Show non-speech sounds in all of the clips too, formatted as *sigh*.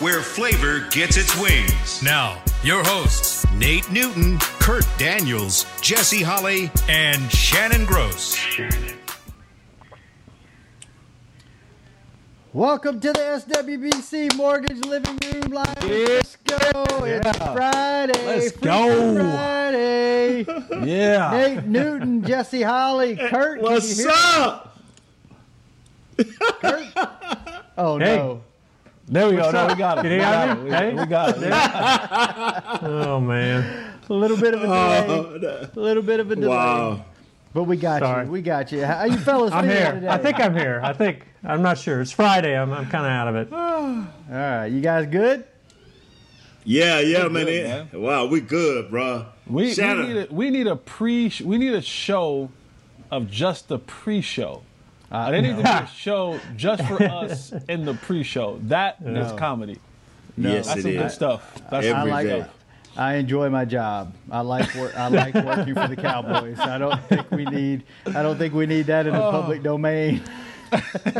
where flavor gets its wings. Now, your hosts, Nate Newton, Kurt Daniels, Jesse Holley, and Shannon Gross. Welcome to the SWBC Mortgage Living Room Live. Let's go. It's Friday. Let's go. Friday. *laughs* Yeah. Nate Newton, Jesse Holley, Kurt. can What's you hear me? up? Kurt? Oh, Hey. no. There we go. No, we got it. Can We you hear got it. We, Hey? we got it. *laughs* Oh man. A little bit of a oh, delay. Oh, A little bit of a delay. wow. But we got Sorry. you. We got you. How you fellas I'm here. today? I think I'm here. I think I'm not sure. It's Friday. I'm, I'm kind of out of it. All right. You guys good? Yeah, yeah, man. good, man. Wow, we good, bro. We, we need a, we need a pre we need a show of just the pre-show. Uh, there needs to be a show just for *laughs* us in the pre-show. That is No. comedy. yes, That's it some good stuff. That's Every I like day. it. I enjoy my job. I like work. I like working for the Cowboys. I don't think we need. I don't think we need that in the Oh. public domain. *laughs*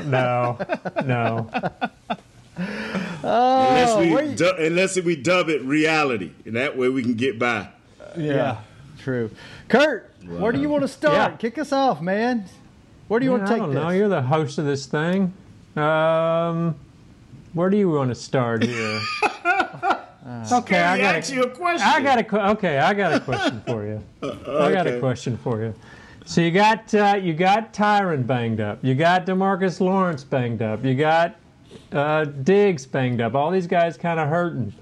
No, no. *laughs* Unless Oh, we you- du- unless we dub it reality, and that way we can get by. yeah. True. Kurt, where do you want to start? Yeah. Kick us off, man. Where do you want to take I don't this? know. You're the host of this thing. Um, where do you want to start here? *laughs* okay, I Let got ask a, you a question. I got a okay. I got a question for you. *laughs* I got a question for you. So you got uh, you got Tyron banged up. You got Demarcus Lawrence banged up. You got uh, Diggs banged up. All these guys kind of hurting.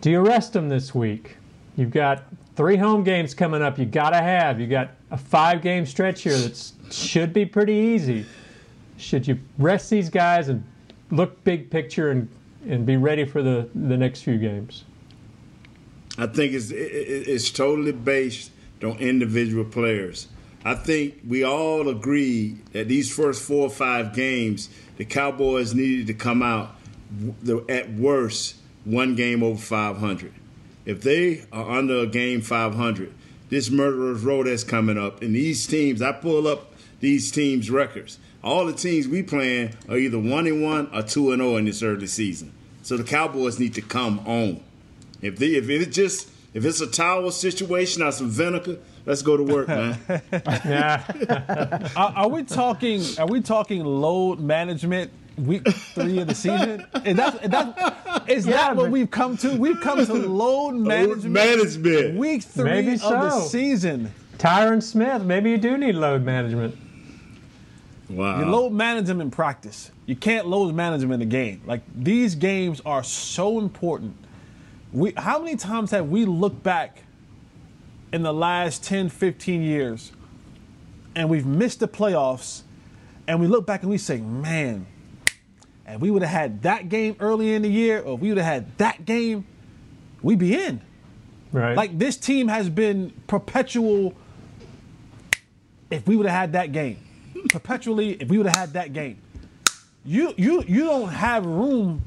Do you rest them this week? You've got three home games coming up. You got to have. You got a five game stretch here that should be pretty easy. Should you rest these guys and look big picture and and be ready for the the next few games? I think it's it, it- it's totally based on individual players. I think we all agree that these first four or five games, the Cowboys needed to come out at worst one game over 500. If they are under a game 500, this murderer's row that's coming up, and these teams, I pull up these teams' records. All the teams we playing are either one and one or two and zero in this early season. So the Cowboys need to come on. If they, if it's just if it's a towel situation or some vinegar, let's go to work, man. *laughs* Yeah. *laughs* Are, are we talking? Are we talking load management? Week three of the season. Is that, is that, is that what we've come to? We've come to load management. management. Week three Maybe of the season. Tyron Smith, maybe you do need load management. Wow. You load manage them in practice. You can't load manage them in the game. Like these games are so important. We how many times have we looked back in the last 10, 15 years and we've missed the playoffs and we look back and we say, man, if we would have had that game early in the year or if we would have had that game, we'd be in. Right. Like this team has been perpetual. If we would have had that game, perpetually, if we would have had that game, you you you don't have room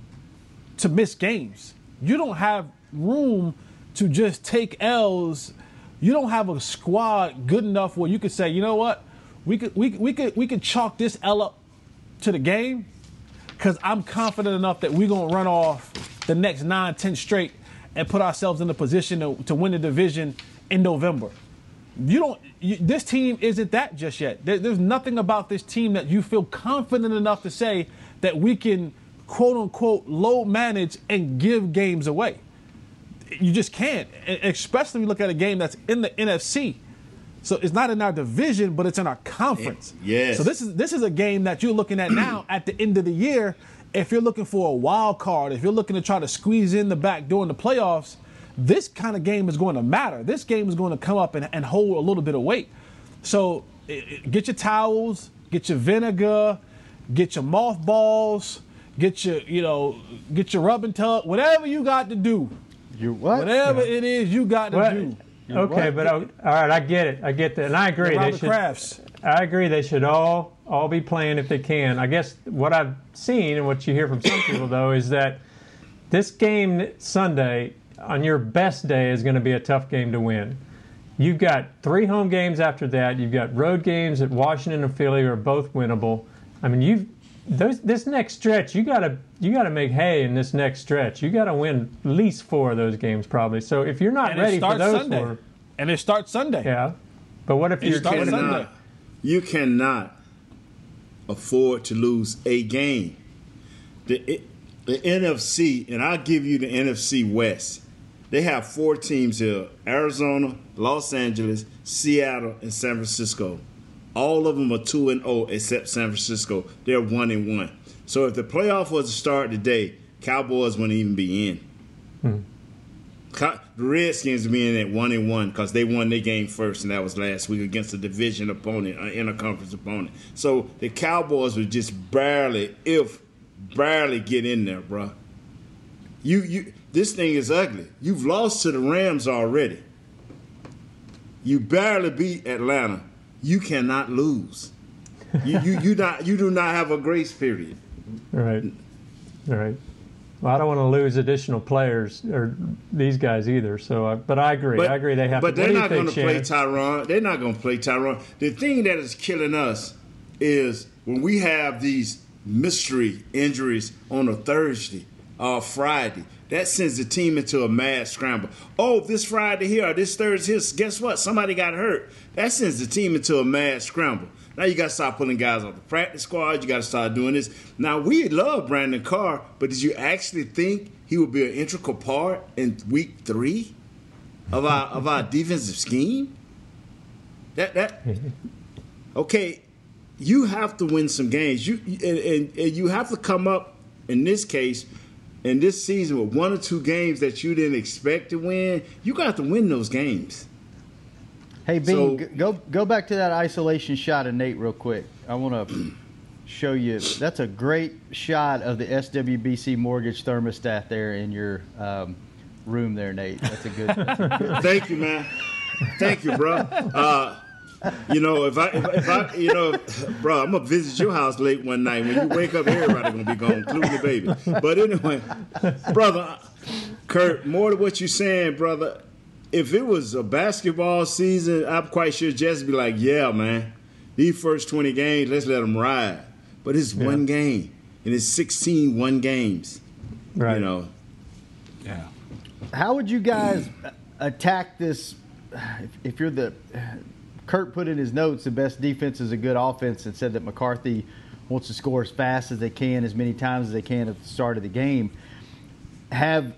to miss games. You don't have room to just take L's. You don't have a squad good enough where you could say, you know what, we could we, we could we could chalk this L up to the game because I'm confident enough that we're gonna run off the next nine, ten straight and put ourselves in a position to, to win the division in November. You don't. You, this team isn't that just yet. There, there's nothing about this team that you feel confident enough to say that we can quote unquote low manage and give games away. You just can't, especially when you look at a game that's in the NFC. So it's not in our division, but it's in our conference. Yes. So this is this is a game that you're looking at now at the end of the year. If you're looking for a wild card, if you're looking to try to squeeze in the back during the playoffs, this kind of game is going to matter. This game is going to come up and, and hold a little bit of weight. So i- i- get your towels, get your vinegar, get your mothballs, get your you know get your rubbing tub, whatever you got to do. You what? Whatever it is you got to What? do. You're Okay, right. but uh, all right, I get it. I get that, and I agree. They should. Crafts. I agree. They should all all be playing if they can. I guess what I've seen and what you hear from some people though is that this game Sunday on your best day is going to be a tough game to win. You've got three home games after that. You've got road games at Washington and Philly are both winnable. I mean, you've those this next stretch you got to you got to make hay in this next stretch. You got to win at least four of those games probably. So if you're not And ready for those Sunday. four, And it starts Sunday. yeah. But what if You you're start what Sunday. cannot, you cannot afford to lose a game. The, the NFC, and I'll give you the NFC West. They have four teams here Arizona, Los Angeles, Seattle, and San Francisco. All of them are 2 and 0 except San Francisco. They're 1 and 1. So if the playoff was to start today, Cowboys wouldn't even be in. Hmm. Co- The Redskins would be in at 1 and 1 because they won their game first, and that was last week against a division opponent, an interconference opponent. So the Cowboys would just barely, if barely get in there, bruh. You, you, this thing is ugly. You've lost to the Rams already. You barely beat Atlanta. You cannot lose. You, you, you not, you do not have a grace period. Right. All right. Well, I don't want to lose additional players or these guys either. So, I, but I agree. I agree. They have. But to, they're what do you not going to play? Tyron. They're not going to play Tyron. The thing that is killing us is when we have these mystery injuries on a Thursday or Friday. That sends the team into a mad scramble. Oh, this Friday here or this Thursday here, guess what? Somebody got hurt. That sends the team into a mad scramble. Now you got to start pulling guys off the practice squad. You got to start doing this. Now we love Brandon Carr, but did you actually think he would be an integral part in Week Three of our of our defensive scheme? That that *laughs* okay. You have to win some games. You and, and, and you have to come up in this case in this season with one or two games that you didn't expect to win. You got to win those games. Hey, Bean, So- go go back to that isolation shot of Nate real quick. I want to *clears throat* show you. That's a great shot of the SWBC mortgage thermostat there in your um, room there, Nate. That's a good. That's a good *laughs* Thank you, man. Thank you, bro. Uh, you know, if I, if, if I, you know, bro, I'm gonna visit your house late one night. When you wake up, everybody gonna be gone, including the baby. But anyway, brother, Kurt, more to what you're saying, brother. If it was a basketball season, I'm quite sure Jesse be like, "Yeah, man, these first 20 games, let's let them ride." But it's one game, and it's 16 one games. Right. You know, Yeah. How would you guys attack this? If, if you're the Kurt put in his notes, the best defense is a good offense, and said that McCarthy wants to score as fast as they can, as many times as they can at the start of the game. Have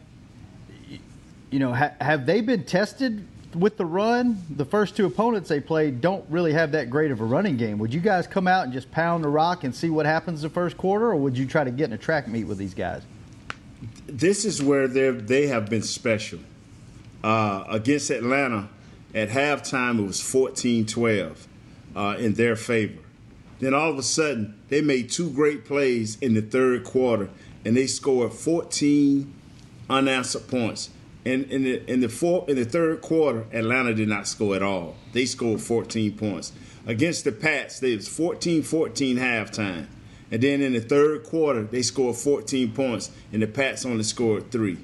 you know? Ha, have they been tested with the run? The first two opponents they played don't really have that great of a running game. Would you guys come out and just pound the rock and see what happens the first quarter, or would you try to get in a track meet with these guys? this is where they they have been special. Uh, against Atlanta, at halftime it was 14-12 uh, in their favor. Then all of a sudden they made two great plays in the third quarter, and they scored 14 unanswered points. And in the in the four, in the third quarter, Atlanta did not score at all. They scored 14 points against the Pats. They was 14-14 halftime. And then in the third quarter, they scored 14 points, and the Pats only scored three.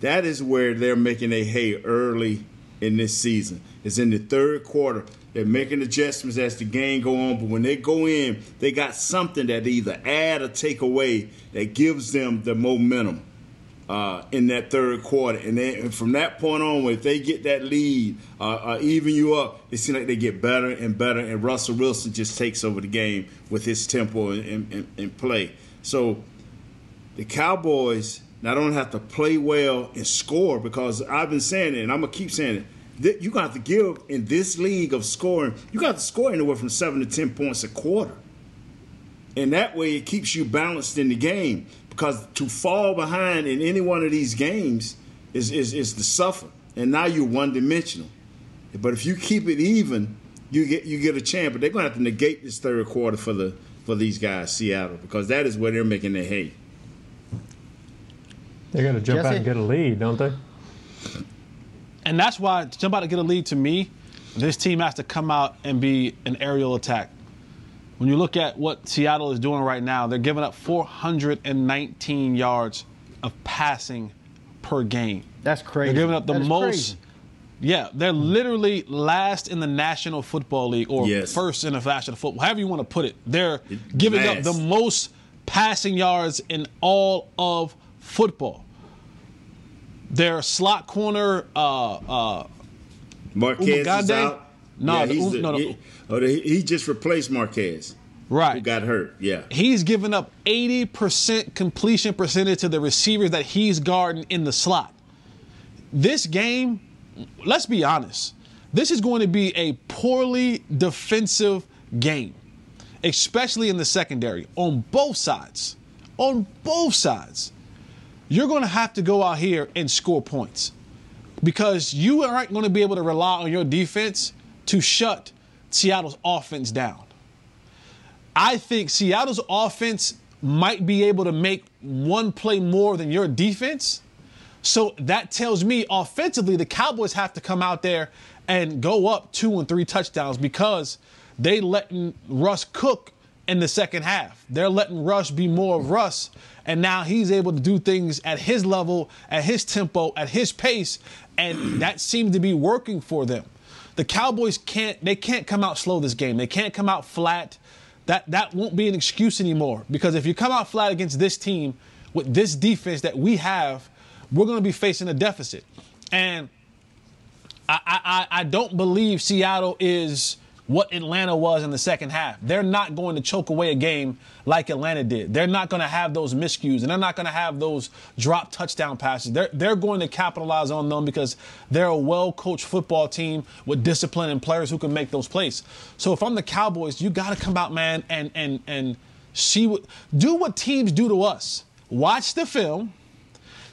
That is where they're making a hay early in this season. It's in the third quarter. They're making adjustments as the game go on, but when they go in, they got something that either add or take away that gives them the momentum uh, in that third quarter. And, and from that point on, if they get that lead, uh, uh, even you up, it seems like they get better and better. And Russell Wilson just takes over the game with his tempo and, and, and play. So the Cowboys not only have to play well and score because I've been saying it, and I'm gonna keep saying it. That you got to give in this league of scoring. You got to score anywhere from seven to ten points a quarter, and that way it keeps you balanced in the game. Because to fall behind in any one of these games is is, is to suffer, and now you're one dimensional. But if you keep it even, you get you get a chance. But they're gonna have to negate this third quarter for the for these guys, Seattle, because that is where they're making their hay. They got to jump out and get a lead, don't they? And that's why somebody to get a lead to me, this team has to come out and be an aerial attack. When you look at what Seattle is doing right now, they're giving up 419 yards of passing per game. That's crazy. They're giving up the most. crazy. Yeah, they're literally last in the National Football League or Yes. first in the National Football, however you want to put it. They're giving up the most passing yards in all of football. Their slot corner, uh, uh, Marquez is Ugo Amadi? out. No, yeah, the the, no, no. He, oh, the- he just replaced Marquez, who right. got hurt. Yeah. He's given up 80% completion percentage to the receivers that he's guarding in the slot. This game, let's be honest, this is going to be a poorly defensive game, especially in the secondary on both sides. On both sides. You're going to have to go out here and score points because you aren't going to be able to rely on your defense to shut Seattle's offense down. I think Seattle's offense might be able to make one play more than your defense. So that tells me offensively, the Cowboys have to come out there and go up two and three touchdowns because they letting Russ cook in the second half. They're letting Russ be more of Russ, and now he's able to do things at his level, at his tempo, at his pace, and that seems to be working for them. The Cowboys can't they can't come out slow this game. They can't come out flat. That that won't be an excuse anymore because if you come out flat against this team with this defense that we have, we're going to be facing a deficit. And I, I, I don't believe Seattle is what Atlanta was in the second half. They're not going to choke away a game like Atlanta did. They're not going to have those miscues and they're not going to have those drop touchdown passes. They're, they're going to capitalize on them because they're a well coached football team with discipline and players who can make those plays. So if I'm the Cowboys, you got to come out, man, and, and, and see what, do what teams do to us. Watch the film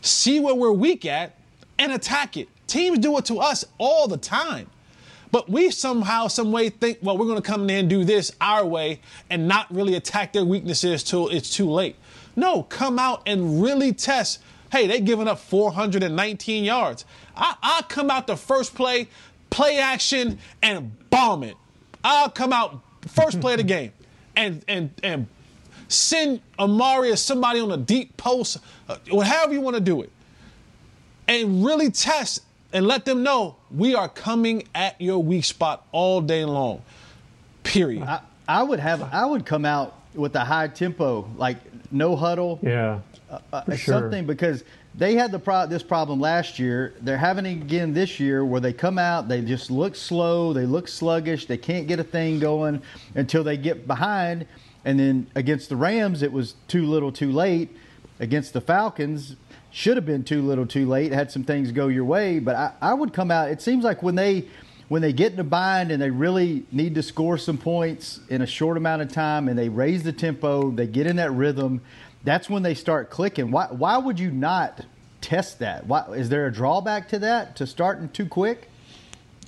see where we're weak at, and attack it. Teams do it to us all the time. But we somehow, some way think, well, we're going to come in and do this our way and not really attack their weaknesses till it's too late. No, come out and really test. Hey, they giving up 419 yards. I, I'll come out the first play, play action, and bomb it. I'll come out first play of the *laughs* game and and and send Amari or somebody on a deep post, uh, however you want to do it, and really test and let them know we are coming at your weak spot all day long. Period. I, I would have I would come out with a high tempo, like no huddle, Yeah. uh, for sure. something because they had the pro- this problem last year. They're having it again this year where they come out, they just look slow, they look sluggish, they can't get a thing going until they get behind. And then against the Rams, it was too little, too late. Against the Falcons, should have been too little, too late. Had some things go your way, but I, I would come out. It seems like when they when they get in a bind and they really need to score some points in a short amount of time, and they raise the tempo, they get in that rhythm. That's when they start clicking. Why why would you not test that? Why is there a drawback to that to starting too quick?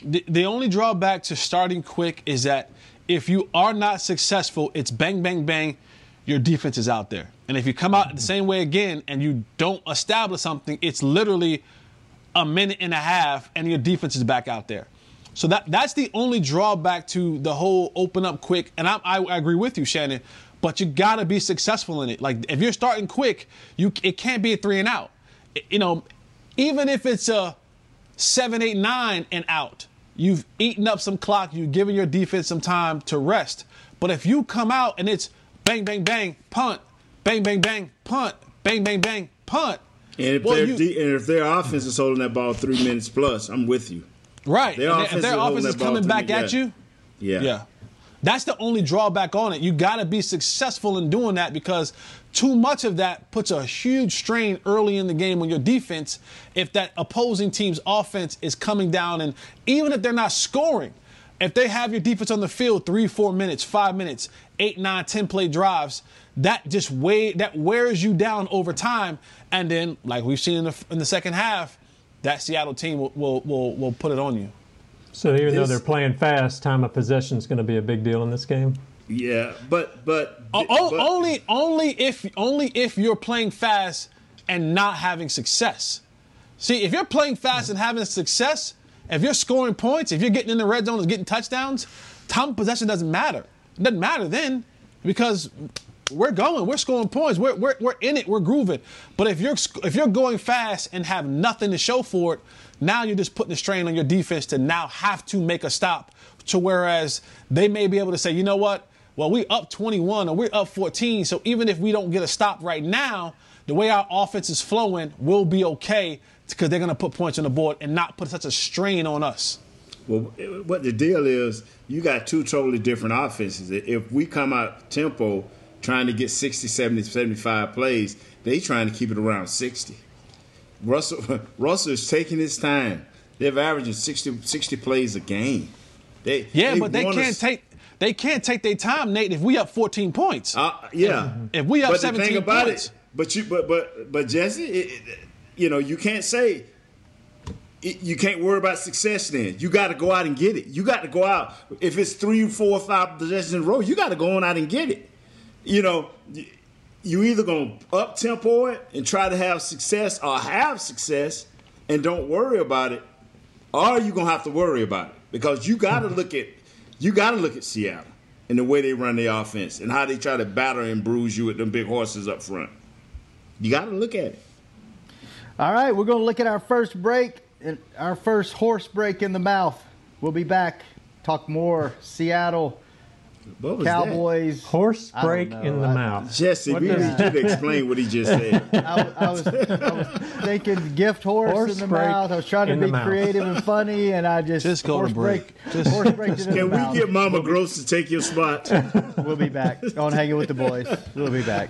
the, the only drawback to starting quick is that if you are not successful, it's bang, bang, bang, your defense is out there. And if you come out the same way again and you don't establish something, it's literally a minute and a half and your defense is back out there. So that that's the only drawback to the whole open up quick. And I, I, I agree with you, Shannon. But you got to be successful in it. Like if you're starting quick, you it can't be a three and out. You know, even if it's a seven, eight, nine, and out. You've eaten up some clock. You've given your defense some time to rest. But if you come out and it's bang, bang, bang, punt, bang, bang, bang, punt, bang, bang, bang, punt. And if, well, their you- de- and if their offense is holding that ball three minutes plus, I'm with you. right, Their and offense if their is offense is coming back me, at yeah. you, Yeah. yeah. That's the only drawback on it. You got to be successful in doing that because too much of that puts a huge strain early in the game on your defense if that opposing team's offense is coming down and even if they're not scoring, if they have your defense on the field three, four minutes, five minutes, eight, nine, ten play drives, that just weigh that wears you down over time. And then, like we've seen in the in the second half, that Seattle team will will will, will put it on you. So even though they're playing fast, time of possession is going to be a big deal in this game. Yeah, but but, O- o- but- only only if only if you're playing fast and not having success. See, if you're playing fast and having success, If you're scoring points, if you're getting in the red zone and getting touchdowns, time of possession doesn't matter. It doesn't matter then because we're going, we're scoring points, we're, we're, we're in it, we're grooving. But if you're if you're going fast and have nothing to show for it, now you're just putting a strain on your defense to now have to make a stop. To whereas they may be able to say, you know what? Well, we up 21 or we're up 14, so even if we don't get a stop right now, the way our offense is flowing, we'll be okay because they're going to put points on the board and not put such a strain on us. Well, what the deal is, you got two totally different offenses. If we come out tempo trying to get 60, 70, 75 plays, they trying to keep it around 60. Russell *laughs* Russell is taking his time. They're averaging 60, 60 plays a game. They, yeah, they but they can't take they can't take their time, Nate. If we up 14 points, uh, yeah. If, if we up but 17 points, it, but you but but but Jesse, it, you know, you can't say you can't worry about success then. You got to go out and get it. You got to go out. If it's three, four, five possessions in a row, you got to go on out and get it. You know, you either to up tempo it and try to have success or have success and don't worry about it, or you to have to worry about it because you got to mm-hmm. look at you got to look at Seattle and the way they run their offense and how they try to batter and bruise you with them big horses up front. You got to look at it. All right, we're to look at our first break, and our first horse break in the mouth. We'll be back. Talk more Seattle Cowboys. That? Horse break in the I, mouth. Jesse, we need you to *laughs* explain what he just said. I, I, was, I was, thinking gift horse, horse in the mouth. I was trying to be creative and funny, and I just just horse break. break. Just horse break. Can we mouth. get Mama Gross to take your spot? we'll be back Go on hanging with the boys. We'll be back.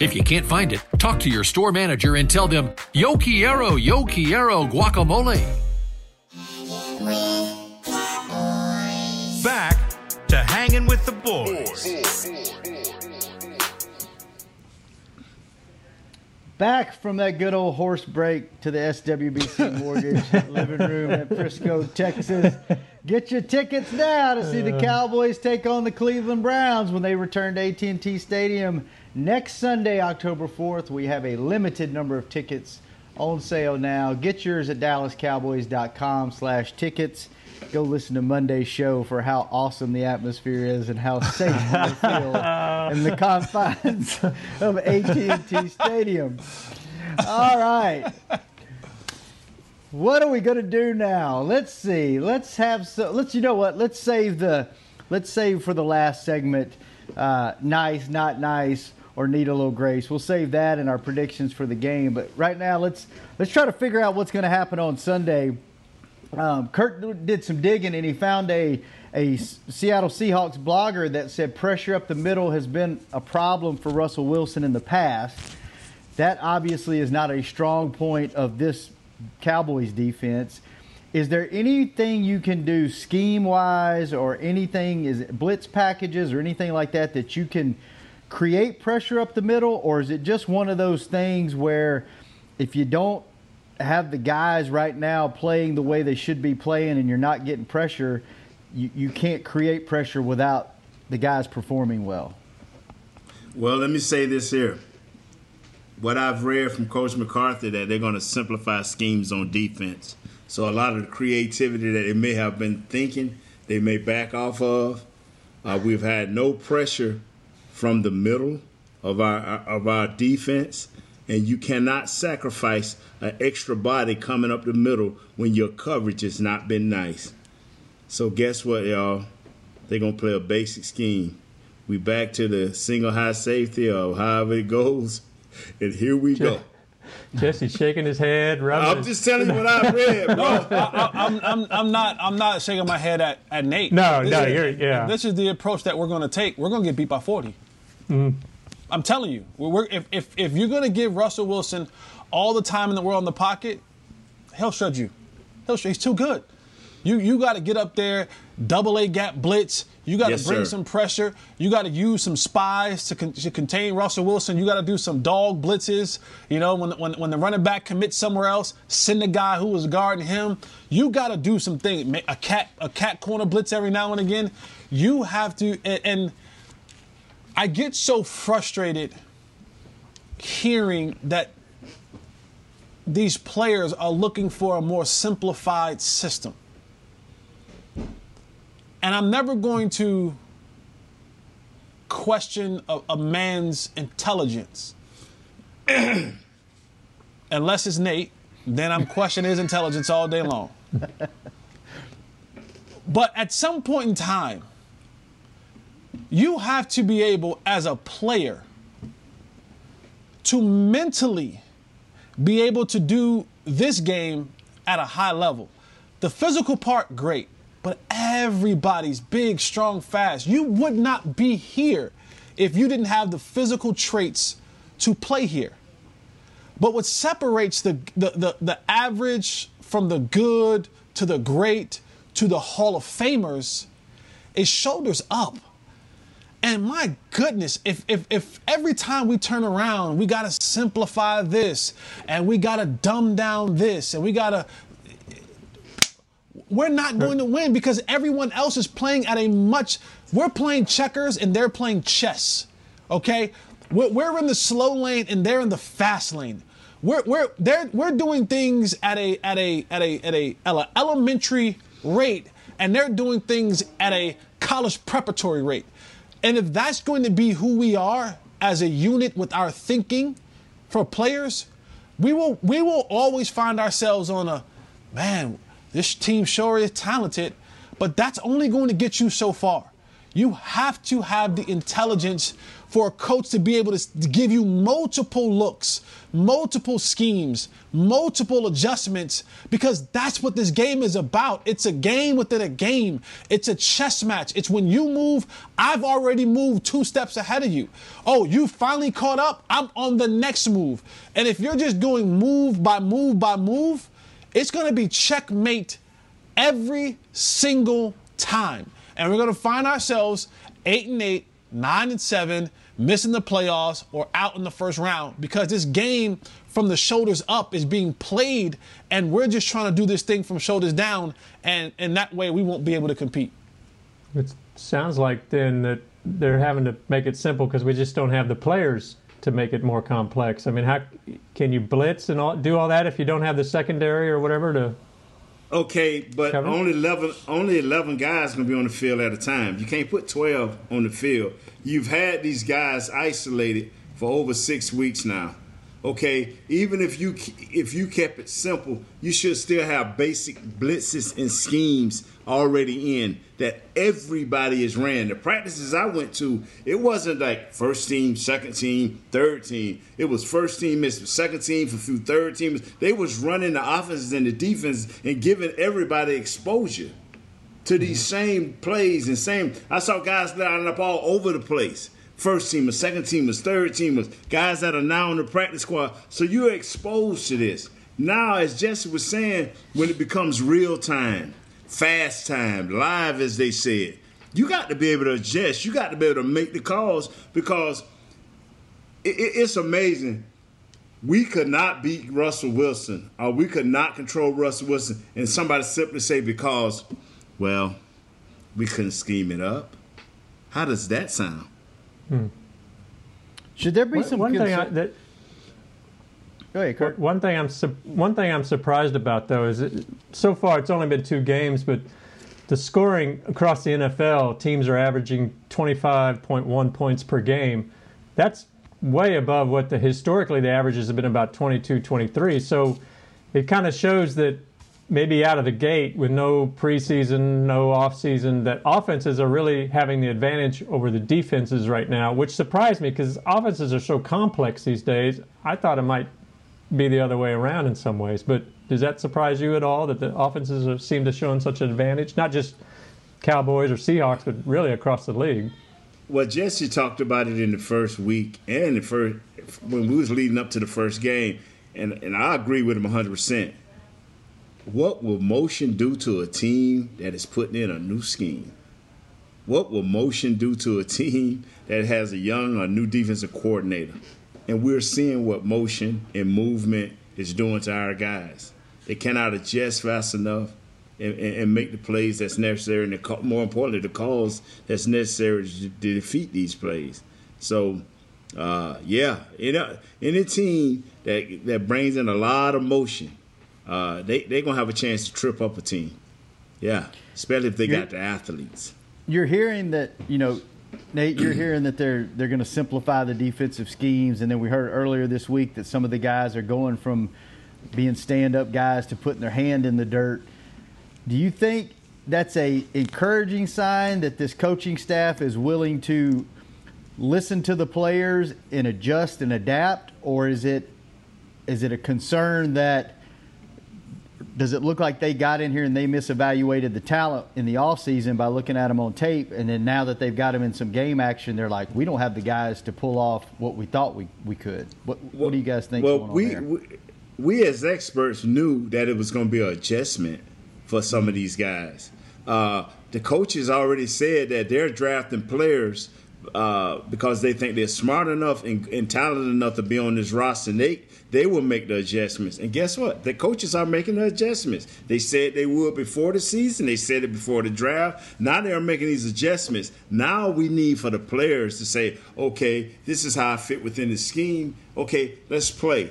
If you can't find it, talk to your store manager and tell them, Yo quiero, yo quiero guacamole. Back to hanging with the boys. Back from that good old horse break to the SWBC *laughs* Mortgage living room at Frisco, Texas. Get your tickets now to see the uh. Cowboys take on the Cleveland Browns when they return to AT&T Stadium Next Sunday, October 4th, we have a limited number of tickets on sale now. Get yours at dallascowboys.com slash tickets. Go listen to Monday's show for how awesome the atmosphere is and how safe you *laughs* feel in the confines of AT&T Stadium. All right. What are we going to do now? Let's see. Let's have so let's you know what? Let's save the let's save for the last segment uh, nice, not nice or need a little grace. We'll save that in our predictions for the game. But right now, let's let's try to figure out what's going to happen on Sunday um, Kurt did some digging and he found a a Seattle Seahawks blogger that said pressure up the middle has been a problem for Russell Wilson in the past. That obviously is not a strong point of this Cowboys defense. Is there anything you can do scheme wise or anything, is it blitz packages or anything like that, that you can create pressure up the middle? Or is it just one of those things where if you don't have the guys right now playing the way they should be playing and you're not getting pressure, you, you can't create pressure without the guys performing well? Well, let me say this here. What I've read from Coach McCarthy that they're going to simplify schemes on defense. So a lot of the creativity that they may have been thinking, they may back off of. Uh, we've had no pressure from the middle of our of our defense, and you cannot sacrifice an extra body coming up the middle when your coverage has not been nice. So guess what, y'all? They're gonna play a basic scheme. We back to the single high safety or however it goes, and here we go. *laughs* Jesse's shaking his head. I'm his... just telling you what I've *laughs* read, bro. no, I, am I'm, I'm, I'm not I'm not shaking my head at, at Nate. No, this no, is, you're yeah. This is the approach that we're going to take. We're going to get beat by 40. Mm-hmm. I'm telling you, we're, if, if if you're going to give Russell Wilson all the time in the world in the pocket, he'll shred you. He'll he's too good. You you got to get up there, double A gap blitz. You got to Yes, bring sir. some pressure. You got to use some spies to, con- to contain Russell Wilson. You got to do some dog blitzes. You know, when, when when the running back commits somewhere else, send the guy who was guarding him. You got to do some things. A cat a cat corner blitz every now and again. You have to and, and I get so frustrated hearing that these players are looking for a more simplified system. And I'm never going to question a, a man's intelligence. *clears throat* Unless it's Nate, then I'm questioning his intelligence all day long. *laughs* but at some point in time, you have to be able, as a player, to mentally be able to do this game at a high level. The physical part, great, but everybody's big, strong, fast. You would not be here if you didn't have the physical traits to play here. But what separates the, the, the, the average from the good to the great to the Hall of Famers is shoulders up. And my goodness, if, if, if every time we turn around, we got to simplify this and we got to dumb down this and we got to. We're not going to win because everyone else is playing at a much. We're playing checkers and they're playing chess. Okay? We're, we're in the slow lane and they're in the fast lane. We're, we're, they're, we're doing things at a, at, a, at, a, at, a, at a elementary rate and they're doing things at a college preparatory rate. And if that's going to be who we are as a unit with our thinking for players, we will we will always find ourselves on a man, this team sure is talented, but that's only going to get you so far. You have to have the intelligence for a coach to be able to, give you multiple looks, multiple schemes, multiple adjustments, because that's what this game is about. It's a game within a game. It's a chess match. It's when you move, I've already moved two steps ahead of you. Oh, you finally caught up? I'm on the next move. And if you're just doing move by move by move, it's going to be checkmate every single time. And we're going to find ourselves 8 and 8, 9 and 7, missing the playoffs or out in the first round because this game from the shoulders up is being played and we're just trying to do this thing from shoulders down and and that way we won't be able to compete. It sounds like then that they're having to make it simple because we just don't have the players to make it more complex. I mean, how can you blitz and all, do all that if you don't have the secondary or whatever to? Okay, but Cover? only eleven only eleven guys gonna be on the field at a time. You can't put twelve on the field. You've had these guys isolated for over six weeks now. Okay, even if you if you kept it simple, you should still have basic blitzes and schemes already in that everybody is ran. The practices I went to, it wasn't like first team, second team, third team. It was first team, missed second team for few third teams. They was running the offenses and the defense and giving everybody exposure to these same plays and same. I saw guys lining up all over the place first teamers, second teamers, third teamers, guys that are now in the practice squad. So you're exposed to this. Now, as Jesse was saying, when it becomes real time, fast time, live as they said, you got to be able to adjust. You got to be able to make the calls because it, it, it's amazing. We could not beat Russell Wilson, or we could not control Russell Wilson, and somebody simply say because, well, we couldn't scheme it up. How does that sound? Hmm. Should there be one, some one thing I, that? Go ahead, Kurt. One thing I'm su- one thing I'm surprised about though is it, so far it's only been two games, but the scoring across the NFL, teams are averaging 25.1 points per game. That's way above what the historically the averages have been about 22, 23. So it kind of shows that maybe out of the gate with no preseason, no offseason, that offenses are really having the advantage over the defenses right now, which surprised me because offenses are so complex these days. I thought it might be the other way around in some ways. But does that surprise you at all that the offenses are, seem to show such an advantage? Not just Cowboys or Seahawks, but really across the league. Well, Jesse talked about it in the first week and the first when we was leading up to the first game, and and I agree with him 100. percent What will motion do to a team that is putting in a new scheme? What will motion do to a team that has a young or new defensive coordinator? And we're seeing what motion and movement is doing to our guys. They cannot adjust fast enough and, and, and make the plays that's necessary, and the, more importantly, the calls that's necessary to, to defeat these plays. So, uh, yeah, any, any team that that brings in a lot of motion, uh, they they're gonna have a chance to trip up a team. Yeah, especially if they You're- got the athletes. You're hearing that, you know, Nate, you're hearing that they're they're going to simplify the defensive schemes, and then we heard earlier this week that some of the guys are going from being stand-up guys to putting their hand in the dirt. Do you think that's a encouraging sign that this coaching staff is willing to listen to the players and adjust and adapt, or is it is it a concern that does it look like they got in here and they misevaluated the talent in the offseason by looking at them on tape? And then now that they've got them in some game action they're like we don't have the guys to pull off what we thought we, we could. What, what do you guys think Well, we, we we as experts knew that it was going to be an adjustment for some of these guys. Uh, the coaches already said that they're drafting players uh, because they think they're smart enough and, and talented enough to be on this roster. And they they will make the adjustments. And guess what? The coaches are making the adjustments. They said they would before the season. They said it before the draft. Now they are making these adjustments. Now we need for the players to say, okay, this is how I fit within the scheme. Okay, let's play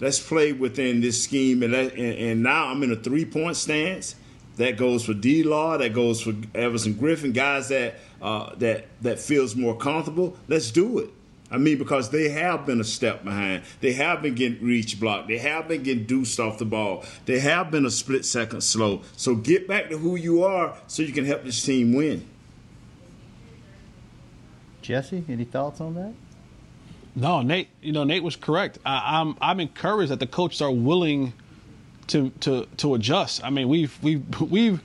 let's play within this scheme. And, let, and, and now I'm in a three point stance. That goes for D Law. That goes for Everson Griffen. Guys that uh, that that feels more comfortable. Let's do it. I mean, because they have been a step behind. They have been getting reach blocked. They have been getting deuced off the ball. They have been a split second slow. So get back to who you are so you can help this team win. Jesse, any thoughts on that? No, Nate. You know, Nate was correct. I, I'm I'm encouraged that the coaches are willing to to to adjust. I mean, we've we've we've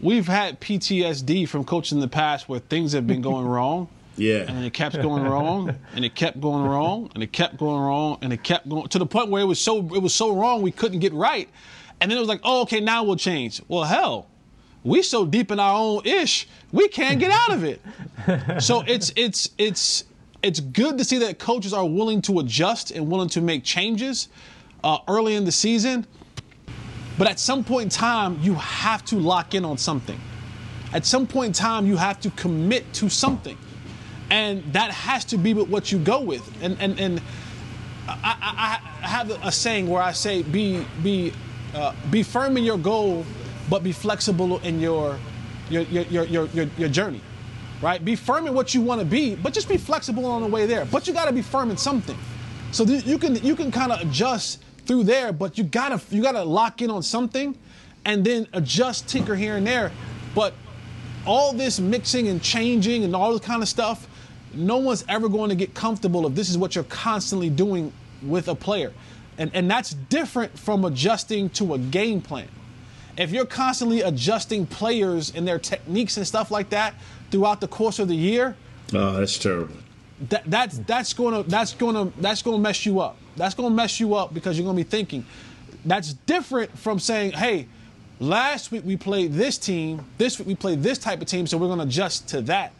we've had PTSD from coaches in the past where things have been going *laughs* wrong. Yeah. And it kept going wrong, and it kept going wrong, and it kept going wrong, and it kept going to the point where it was so it was so wrong we couldn't get right. And then it was like, oh, okay, now we'll change. Well, hell, we so deep in our own ish, we can't get out of it. *laughs* so it's it's it's it's good to see that coaches are willing to adjust and willing to make changes uh, early in the season. But at some point in time, you have to lock in on something. At some point in time, you have to commit to something, and that has to be what you go with. And and and I, I, I have a saying where I say, be be uh, be firm in your goal, but be flexible in your your your your your, your, journey right? Be firm in what you want to be, but just be flexible on the way there. But you got to be firm in something. So th- you can you can kind of adjust through there, but you gotta you gotta lock in on something, and then adjust, tinker here and there. But all this mixing and changing and all this kind of stuff, no one's ever going to get comfortable if this is what you're constantly doing with a player. And, and that's different from adjusting to a game plan. If you're constantly adjusting players and their techniques and stuff like that throughout the course of the year, oh, that's terrible. That, that's that's gonna that's gonna that's gonna mess you up. That's gonna mess you up because you're gonna be thinking. That's different from saying, hey, last week we played this team, this week we played this type of team, so we're gonna adjust to that.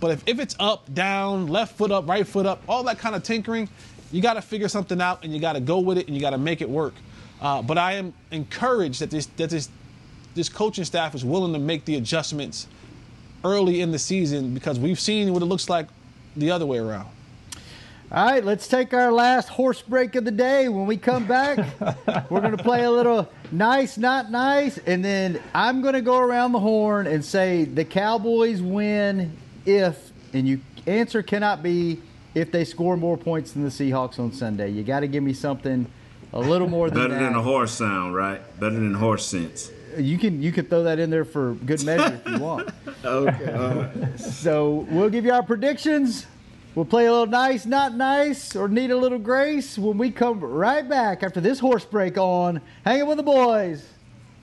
But if, if it's up, down, left foot up, right foot up, all that kind of tinkering, you got to figure something out and you got to go with it and you got to make it work. Uh, but I am encouraged that this that this this coaching staff is willing to make the adjustments early in the season because we've seen what it looks like the other way around. All right, let's take our last horse break of the day. When we come back, *laughs* we're going to play a little nice, not nice, and then I'm going to go around the horn and say the Cowboys win if, and you answer cannot be if they score more points than the Seahawks on Sunday. You got to give me something a little more than better that. than a horse sound, right? Better than horse sense. You can you can throw that in there for good measure if you want. *laughs* okay. So we'll give you our predictions. We'll play a little nice, not nice, or need a little grace when we come right back after this horse break on Hanging with the Boys.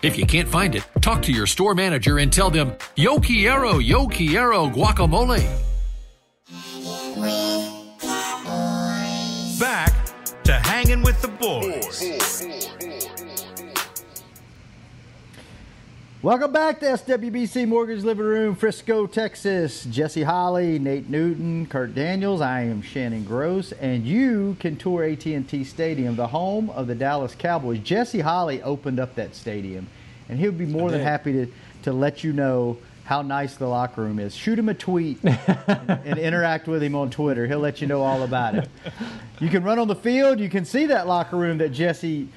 If you can't find it, talk to your store manager and tell them, Yo quiero, yo quiero guacamole. Back to hanging with the boys. Welcome back to SWBC Mortgage Living Room, Frisco, Texas. Jesse Holley, Nate Newton, Kurt Daniels. I am Shannon Gross, and you can tour AT&T Stadium, the home of the Dallas Cowboys. Jesse Holley opened up that stadium, and he'll be more than happy to to let you know how nice the locker room is. Shoot him a tweet *laughs* and, and interact with him on Twitter. He'll let you know all about it. You can run on the field. You can see that locker room that Jesse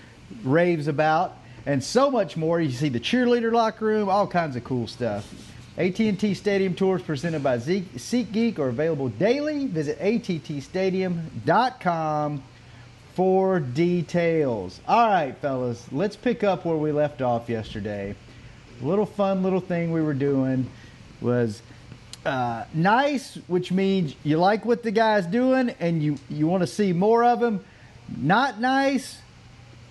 raves about and so much more. You see the cheerleader locker room, all kinds of cool stuff. AT&T Stadium tours presented by SeatGeek are available daily. Visit attstadium.com for details. All right, fellas, let's pick up where we left off yesterday. Little fun little thing we were doing was uh, nice, which means you like what the guy's doing and you, you want to see more of him. Not nice,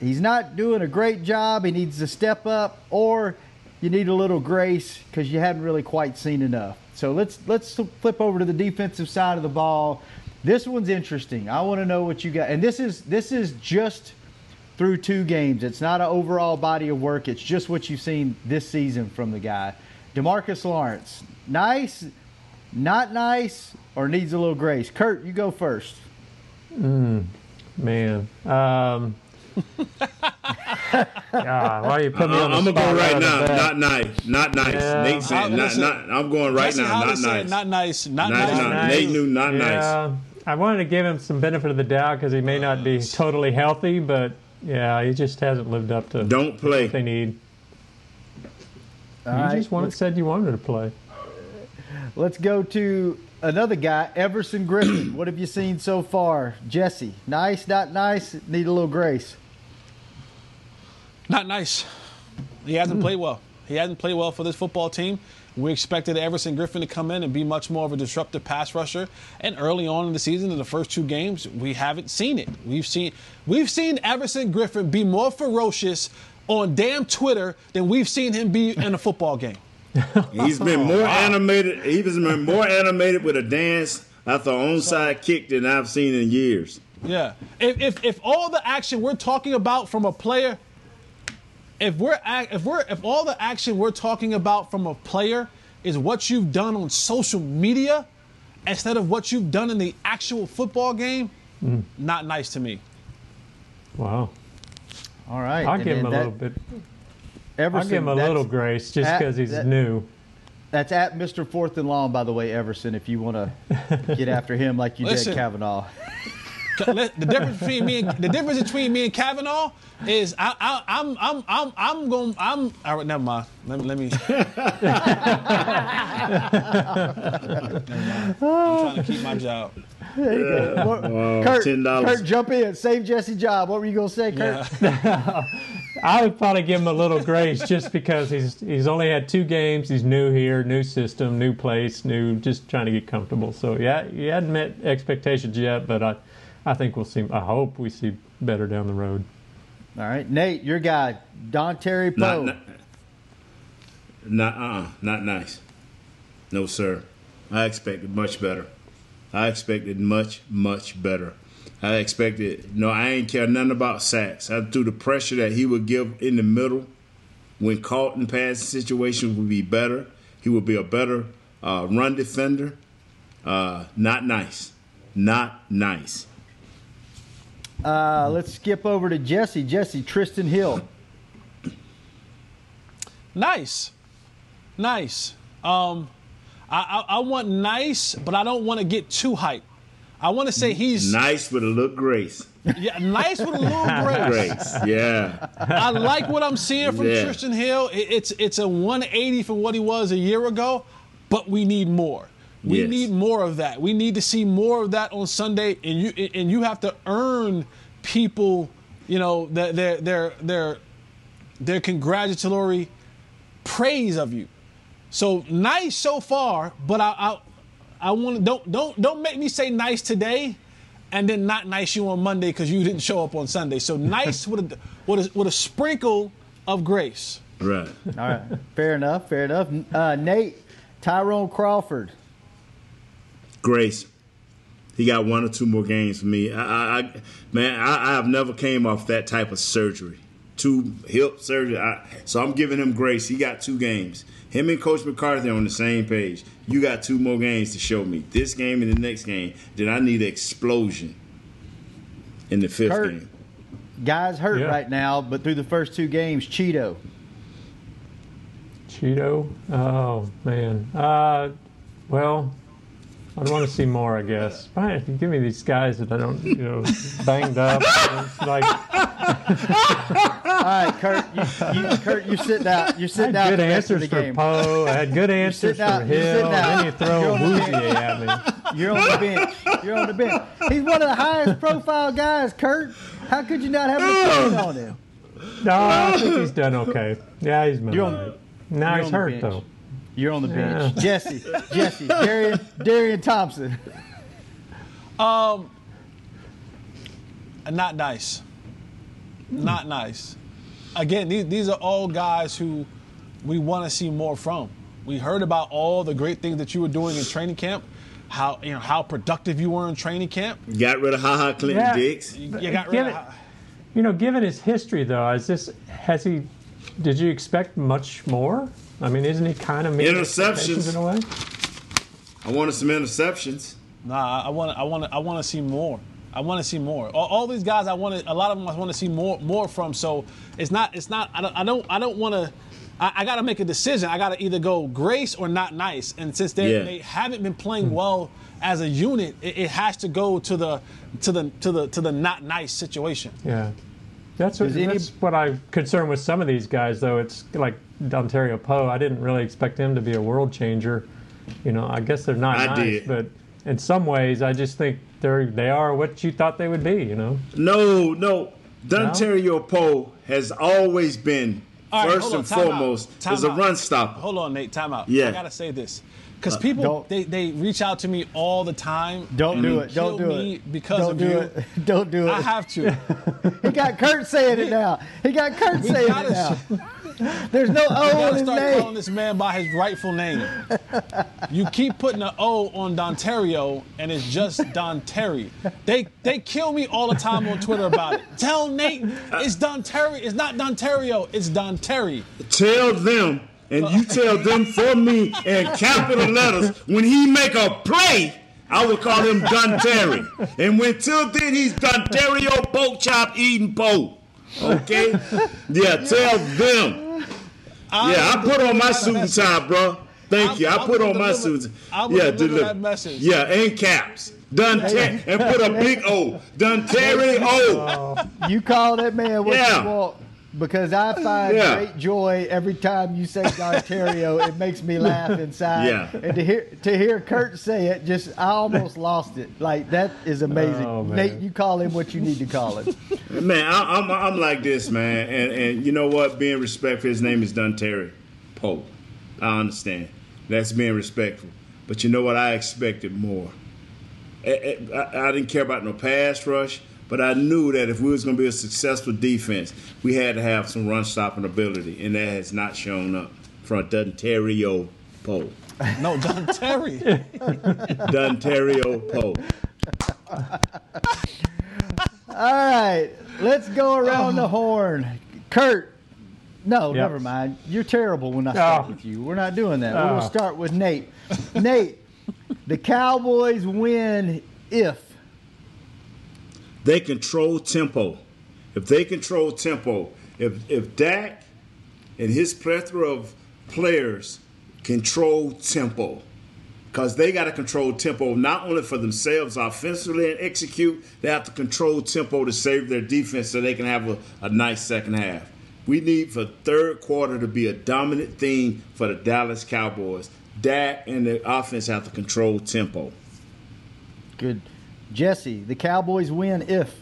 he's not doing a great job. He needs to step up, or you need a little grace because you haven't really quite seen enough. So let's let's flip over to the defensive side of the ball. This one's interesting. I want to know what you got, and this is this is just through two games. It's not an overall body of work. It's just what you've seen this season from the guy. DeMarcus Lawrence, nice, not nice, or needs a little grace. Kurt, you go first. Mm, man. Um, God, why you put me on the I'm gonna go right now. Not nice. Not nice. Yeah. Nate said, not, not, I'm going right Jesse now. Not nice. Not nice. Not, Not nice. nice. Nate knew not nice. Yeah, I wanted to give him some benefit of the doubt because he may not be totally healthy, but yeah, he just hasn't lived up to Don't play. what they need. All you right, just wanted, said you wanted to play. Let's go to another guy, Everson Griffen. what have you seen so far? Jesse, nice, not nice, need a little grace. Not nice. He hasn't played well. He hasn't played well for this football team. We expected Everson Griffen to come in and be much more of a disruptive pass rusher. And early on in the season, in the first two games, we haven't seen it. We've seen we've seen Everson Griffen be more ferocious on damn Twitter than we've seen him be in a football game. *laughs* He's been more animated. He's been more animated with a dance after onside kick than I've seen in years. Yeah. If, if if all the action we're talking about from a player, if we're if we're if all the action we're talking about from a player is what you've done on social media instead of what you've done in the actual football game, Mm. not nice to me. Wow. All right. I'll and give him a then little bit. Everson, I'll give him a little grace just because he's that- new. That's at Mr. Fourth and Long, by the way, Everson, if you want to *laughs* get after him like you Listen. did Kavanaugh. *laughs* the difference between me and the difference between me and Kavanaugh is I, I, I'm I'm I'm I'm going I'm all right. Never mind. Let me let me. I'm trying to keep my job. There you go. What- Kurt, $10. Kurt, jump in. Save Jesse job. What were you going to say, Kurt? *laughs* I would probably give him a little grace just because he's he's only had two games. He's new here, new system, new place, new just trying to get comfortable. So yeah, he hadn't met expectations yet, but I I think we'll see. I hope we see better down the road. All right. Nate, your guy, Don Terry Poe. Not, not, not, uh, not nice. No, sir. I expected much better. I expected much, much better. I expected, no, I ain't care nothing about sacks. I threw the pressure that he would give in the middle when caught in passing situations would be better. He would be a better uh, run defender. Uh, not nice. Not nice. Uh, let's skip over to Jesse. Jesse, Trysten Hill. Nice, nice. Um, I, I I want nice, but I don't want to get too hype. I want to say he's Nice with a little grace. yeah, nice with a little *laughs* grace. Grace. Yeah. I like what I'm seeing from Yeah. Trysten Hill. It- It's it's a 180 from what he was a year ago, but we need more. We Yes. need more of that. We need to see more of that on Sunday, and you and you have to earn people, you know, their their their their, their congratulatory praise of you. So nice so far, but I I, I want to don't don't don't make me say nice today, and then not nice you on Monday because you didn't show up on Sunday. So *laughs* nice with a with a, with a sprinkle of grace. Right. All right. Fair enough. Fair enough. Uh, Nate, Tyrone Crawford. Grace. He got one or two more games for me. I, I, I man, I, I have never came off that type of surgery. Two hip surgery. I, so I'm giving him grace. He got two games. Him and Coach McCarthy on the same page. You got two more games to show me. This game and the next game. Then I need an explosion in the fifth Kurt. game. Guys hurt Yeah. right now, but through the first two games, Cheeto. Cheeto. Oh man. Uh, well, I'd want to see more, I guess. Fine, if you give me these guys that I don't, you know, banged up, it's like All right, Kurt. You, you, Kurt, you're sitting out. You're I sitting had good the answers for. Poe. I had good answers for you're Hill. sitting out. Then you throw You're on the Woozier at me. You're on the bench. You're on the bench. He's one of the highest profile guys, Kurt. How could you not have an opinion on him? No, I think he's done okay. Yeah, he's been You're all on- right. Now he's hurt though. You're on the bench. Yeah. *laughs* Jesse, Jesse, Darian, Darian Thompson. Um, not nice. Not nice. Again, these, these are all guys who we want to see more from. We heard about all the great things that you were doing in training camp, how you know how productive you were in training camp. Got rid of Ha Ha Clinton Yeah. Dix. You, you got rid Give of. it- You know, given his history, though, is this has he? Did you expect much more? I mean, isn't he kind of meeting Interceptions. in a way? I wanted some interceptions. Nah, I want I want I want to see more. I want to see more. All, all these guys, I want to. A lot of them, I want to see more more from. So it's not. It's not. I don't. I don't. I don't want to. I, I got to make a decision. I got to either go grace or not nice. And since they Yeah. they haven't been playing well as a unit, it, it has to go to the to the to the to the not nice situation. Yeah. That's what, any- that's what I'm concerned with some of these guys, though. It's like Ontario Poe. I didn't really expect him to be a world changer. You know, I guess they're not I nice, did. but in some ways, I just think they're they are what you thought they would be. You know. No, no. Dontario Poe has always been All right, first hold on, and time out, foremost time as a run stopper. Hold on, Nate. Time out. Yeah. I gotta say this because Uh, people they, they reach out to me all the time. Don't do it. Don't do me it. Because Don't of do you. it. *laughs* Don't do it. I have to. *laughs* He got Kurt saying it now. He got Kurt saying it gotta now. *laughs* There's no You O on gotta his start name. calling this man by his rightful name. You keep putting an O on Dontario, and it's just Don Terry. They they kill me all the time on Twitter about it. Tell Nate it's Don Terry. It's not Dontario. It's Don Terry. Tell them, and you tell them for me in capital letters, when he make a play, I will call him Terry. And when till then he's Dontario Poke Chop Eating Poke. Okay? Yeah, tell them. Yeah, I put on my suit and tie, bro. Thank you. I I put will on my suit. Yeah, deliver deliver. that message. Yeah, and caps. Done Hey. and put a big O. Done Terry O. You call that man what Yeah. you want because I find Yeah. great joy every time you say Ontario. it makes me laugh *laughs* inside. Yeah. And to hear to hear Kurt say it, just I almost lost it. Like that is amazing. Oh. Nate, you call him what you need to call him. *laughs* Man, I, I'm I'm like this, man, and and you know what? Being respectful, his name is Terry Pope. I understand. That's being respectful, but you know what? I expected more. I, I, I didn't care about no pass rush, but I knew that if we was going to be a successful defense, we had to have some run stopping ability, and that has not shown up from Dontario Pope. *laughs* No, Don Terry. *laughs* Dontario Pope. All right, let's go around Oh. the horn. Kurt, no, Yep. never mind. You're terrible when I oh. start Oh. with you. We're not doing that. We're Oh. going to start with Nate. Nate, the Cowboys win if. They control tempo. If they control tempo, if if Dak and his plethora of players control tempo, because they got to control tempo not only for themselves offensively and execute, they have to control tempo to save their defense so they can have a, a nice second half. We need for third quarter to be a dominant theme for the Dallas Cowboys. Dak and the offense have to control tempo. Good. Jesse, the Cowboys win if.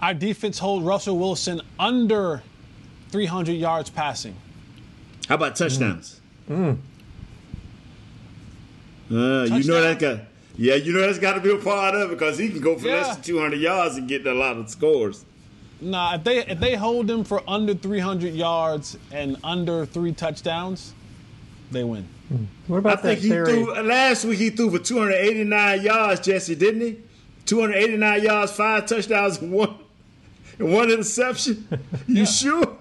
Our defense hold Russell Wilson under 300 yards passing. How about touchdowns? Mm. Uh, you know that got yeah, you know that's got to be a part of it because he can go for Yeah. less than 200 yards and get a lot of scores. Nah, if they if they hold him for under 300 yards and under three touchdowns, they win. What about I about think that he theory? threw last week. He threw for 289 yards, Jesse, didn't he? 289 yards, five touchdowns, and *laughs* one and one interception. *laughs* You sure?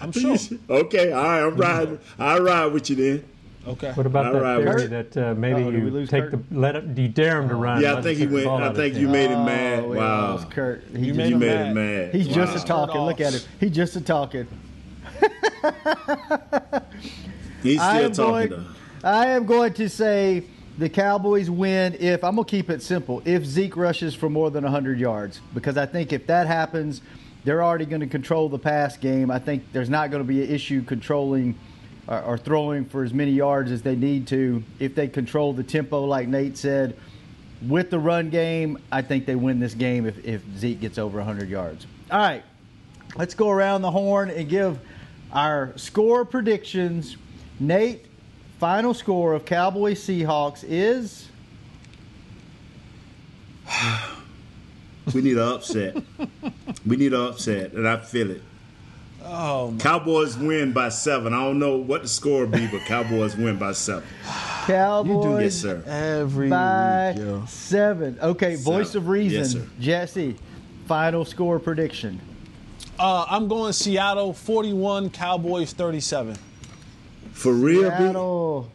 I'm sure. *laughs* okay, all right, I'm riding. I ride with you then. Okay. What about All that right, theory Kurt? that uh, maybe Oh, you lose take Kurt? the let him, you dare him to run? Yeah, I think he went. I think you made hand. him mad. Oh, wow, lost Kurt. He You just- made you him made mad. him mad. He's wow. just a talking. Look at him. He's just a talking. He's I still am talking. going-. I am going to say the Cowboys win if I'm going to keep it simple. If Zeke rushes for more than 100 yards, because I think if that happens, they're already going to control the pass game. I think there's not going to be an issue controlling or, or throwing for as many yards as they need to if they control the tempo, like Nate said. With the run game, I think they win this game if, if Zeke gets over 100 yards. All right, let's go around the horn and give our score predictions. Nate, final score of Cowboys Seahawks is We need an upset. we need an upset, and I feel it. Oh, Cowboys win by seven. I don't know what the score will be, but Cowboys win by seven. Cowboys Yes, sir. every by week, yo. seven. Okay, voice of reason, Yes, sir. Jesse. final score prediction. Uh, I'm going Seattle 41, Cowboys 37. For real, Seattle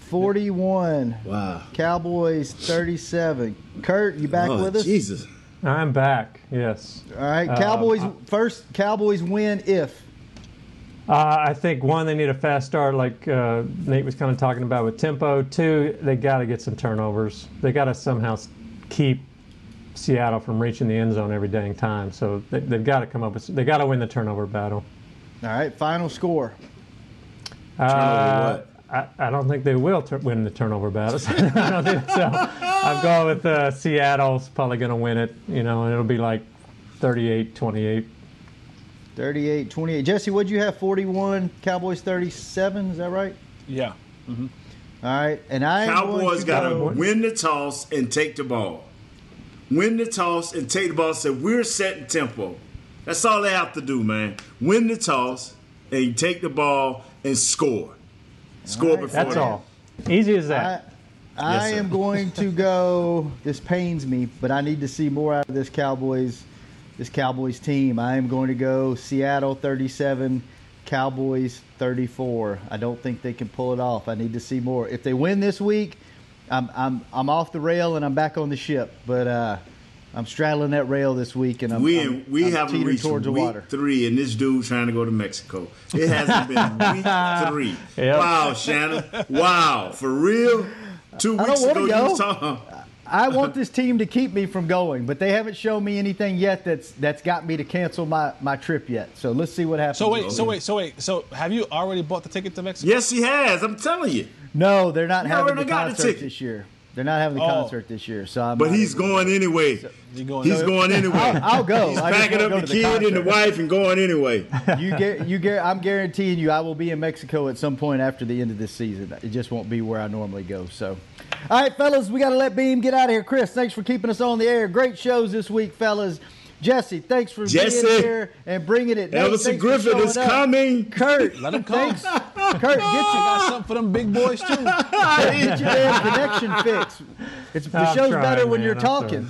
41. Wow. Cowboys 37. Kurt, you back oh, with us? Jesus. I'm back. Yes. All right. Uh, Cowboys I- first. Cowboys win if. Uh, I think one, they need a fast start, like uh, Nate was kind of talking about with tempo. Two, they got to get some turnovers. They got to somehow keep Seattle from reaching the end zone every dang time. So they, they've got to come up with. They got to win the turnover battle. All right. Final score. Uh, I, I don't think they will tur win the turnover battle. *laughs* I don't think so. I'm going with uh, Seattle's probably going to win it. You know, and it'll be like 38-28. 38 28. Jesse, what'd you have? 41. Cowboys 37. Is that right? Yeah. All right. And I am going Cowboys to got to go- win the toss and take the ball. Win the toss and take the ball. So we're setting tempo. That's all they have to do, man. Win the toss and take the ball and score. Score before That's the- all. Easy as that. I Yes, am going to go. This pains me, but I need to see more out of this Cowboys, this Cowboys team. I am going to go Seattle 37, Cowboys 34. I don't think they can pull it off. I need to see more. If they win this week, I'm I'm I'm off the rail and I'm back on the ship. But uh, I'm straddling that rail this week, and I'm we I'm, we I'm haven't teetering reached towards the week water. three, and this dude trying to go to Mexico. It hasn't been *laughs* week three. Yep. Wow, Shannon. Wow, for real. Two I weeks don't ago, wanna you go. I want this team to keep me from going, but they haven't shown me anything yet that's that's got me to cancel my, my trip yet. So let's see what happens. So wait, so wait, so wait. So have you already bought the ticket to Mexico? Yes, he has. I'm telling you. No, they're not You having already the concert this year. They're not having the Oh. concert this year. So I'm But he's able- going anyway. You going? He's going anyway. I'll, I'll go. He's I packing up go the to kid and the wife and going anyway. *laughs* You get you get. I'm guaranteeing you, I will be in Mexico at some point after the end of this season. It just won't be where I normally go. So, all right, fellas, we got to let Beam get out of here. Chris, thanks for keeping us on the air. Great shows this week, fellas. Jesse, thanks for Jesse. being here and bringing it. Nate, Elvis thanks Griffin is up. coming. Kurt, Let him come. thanks. Kurt, get I you got something for them big boys too. *laughs* get your damn connection fixed. It's, the I'm show's trying, better when man, you're I'm talking.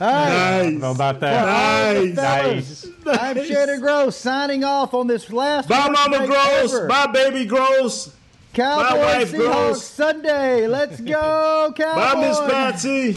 All right. I don't know about that. Nice. Nice. I'm Shannon Gross signing off on this last Bye, Mama Gross. ever. Bye, Baby Gross. Cowboys Bye, wife Seahawks Gross. Sunday. Let's go, Cowboys. *laughs* Bye, Miss Patsy.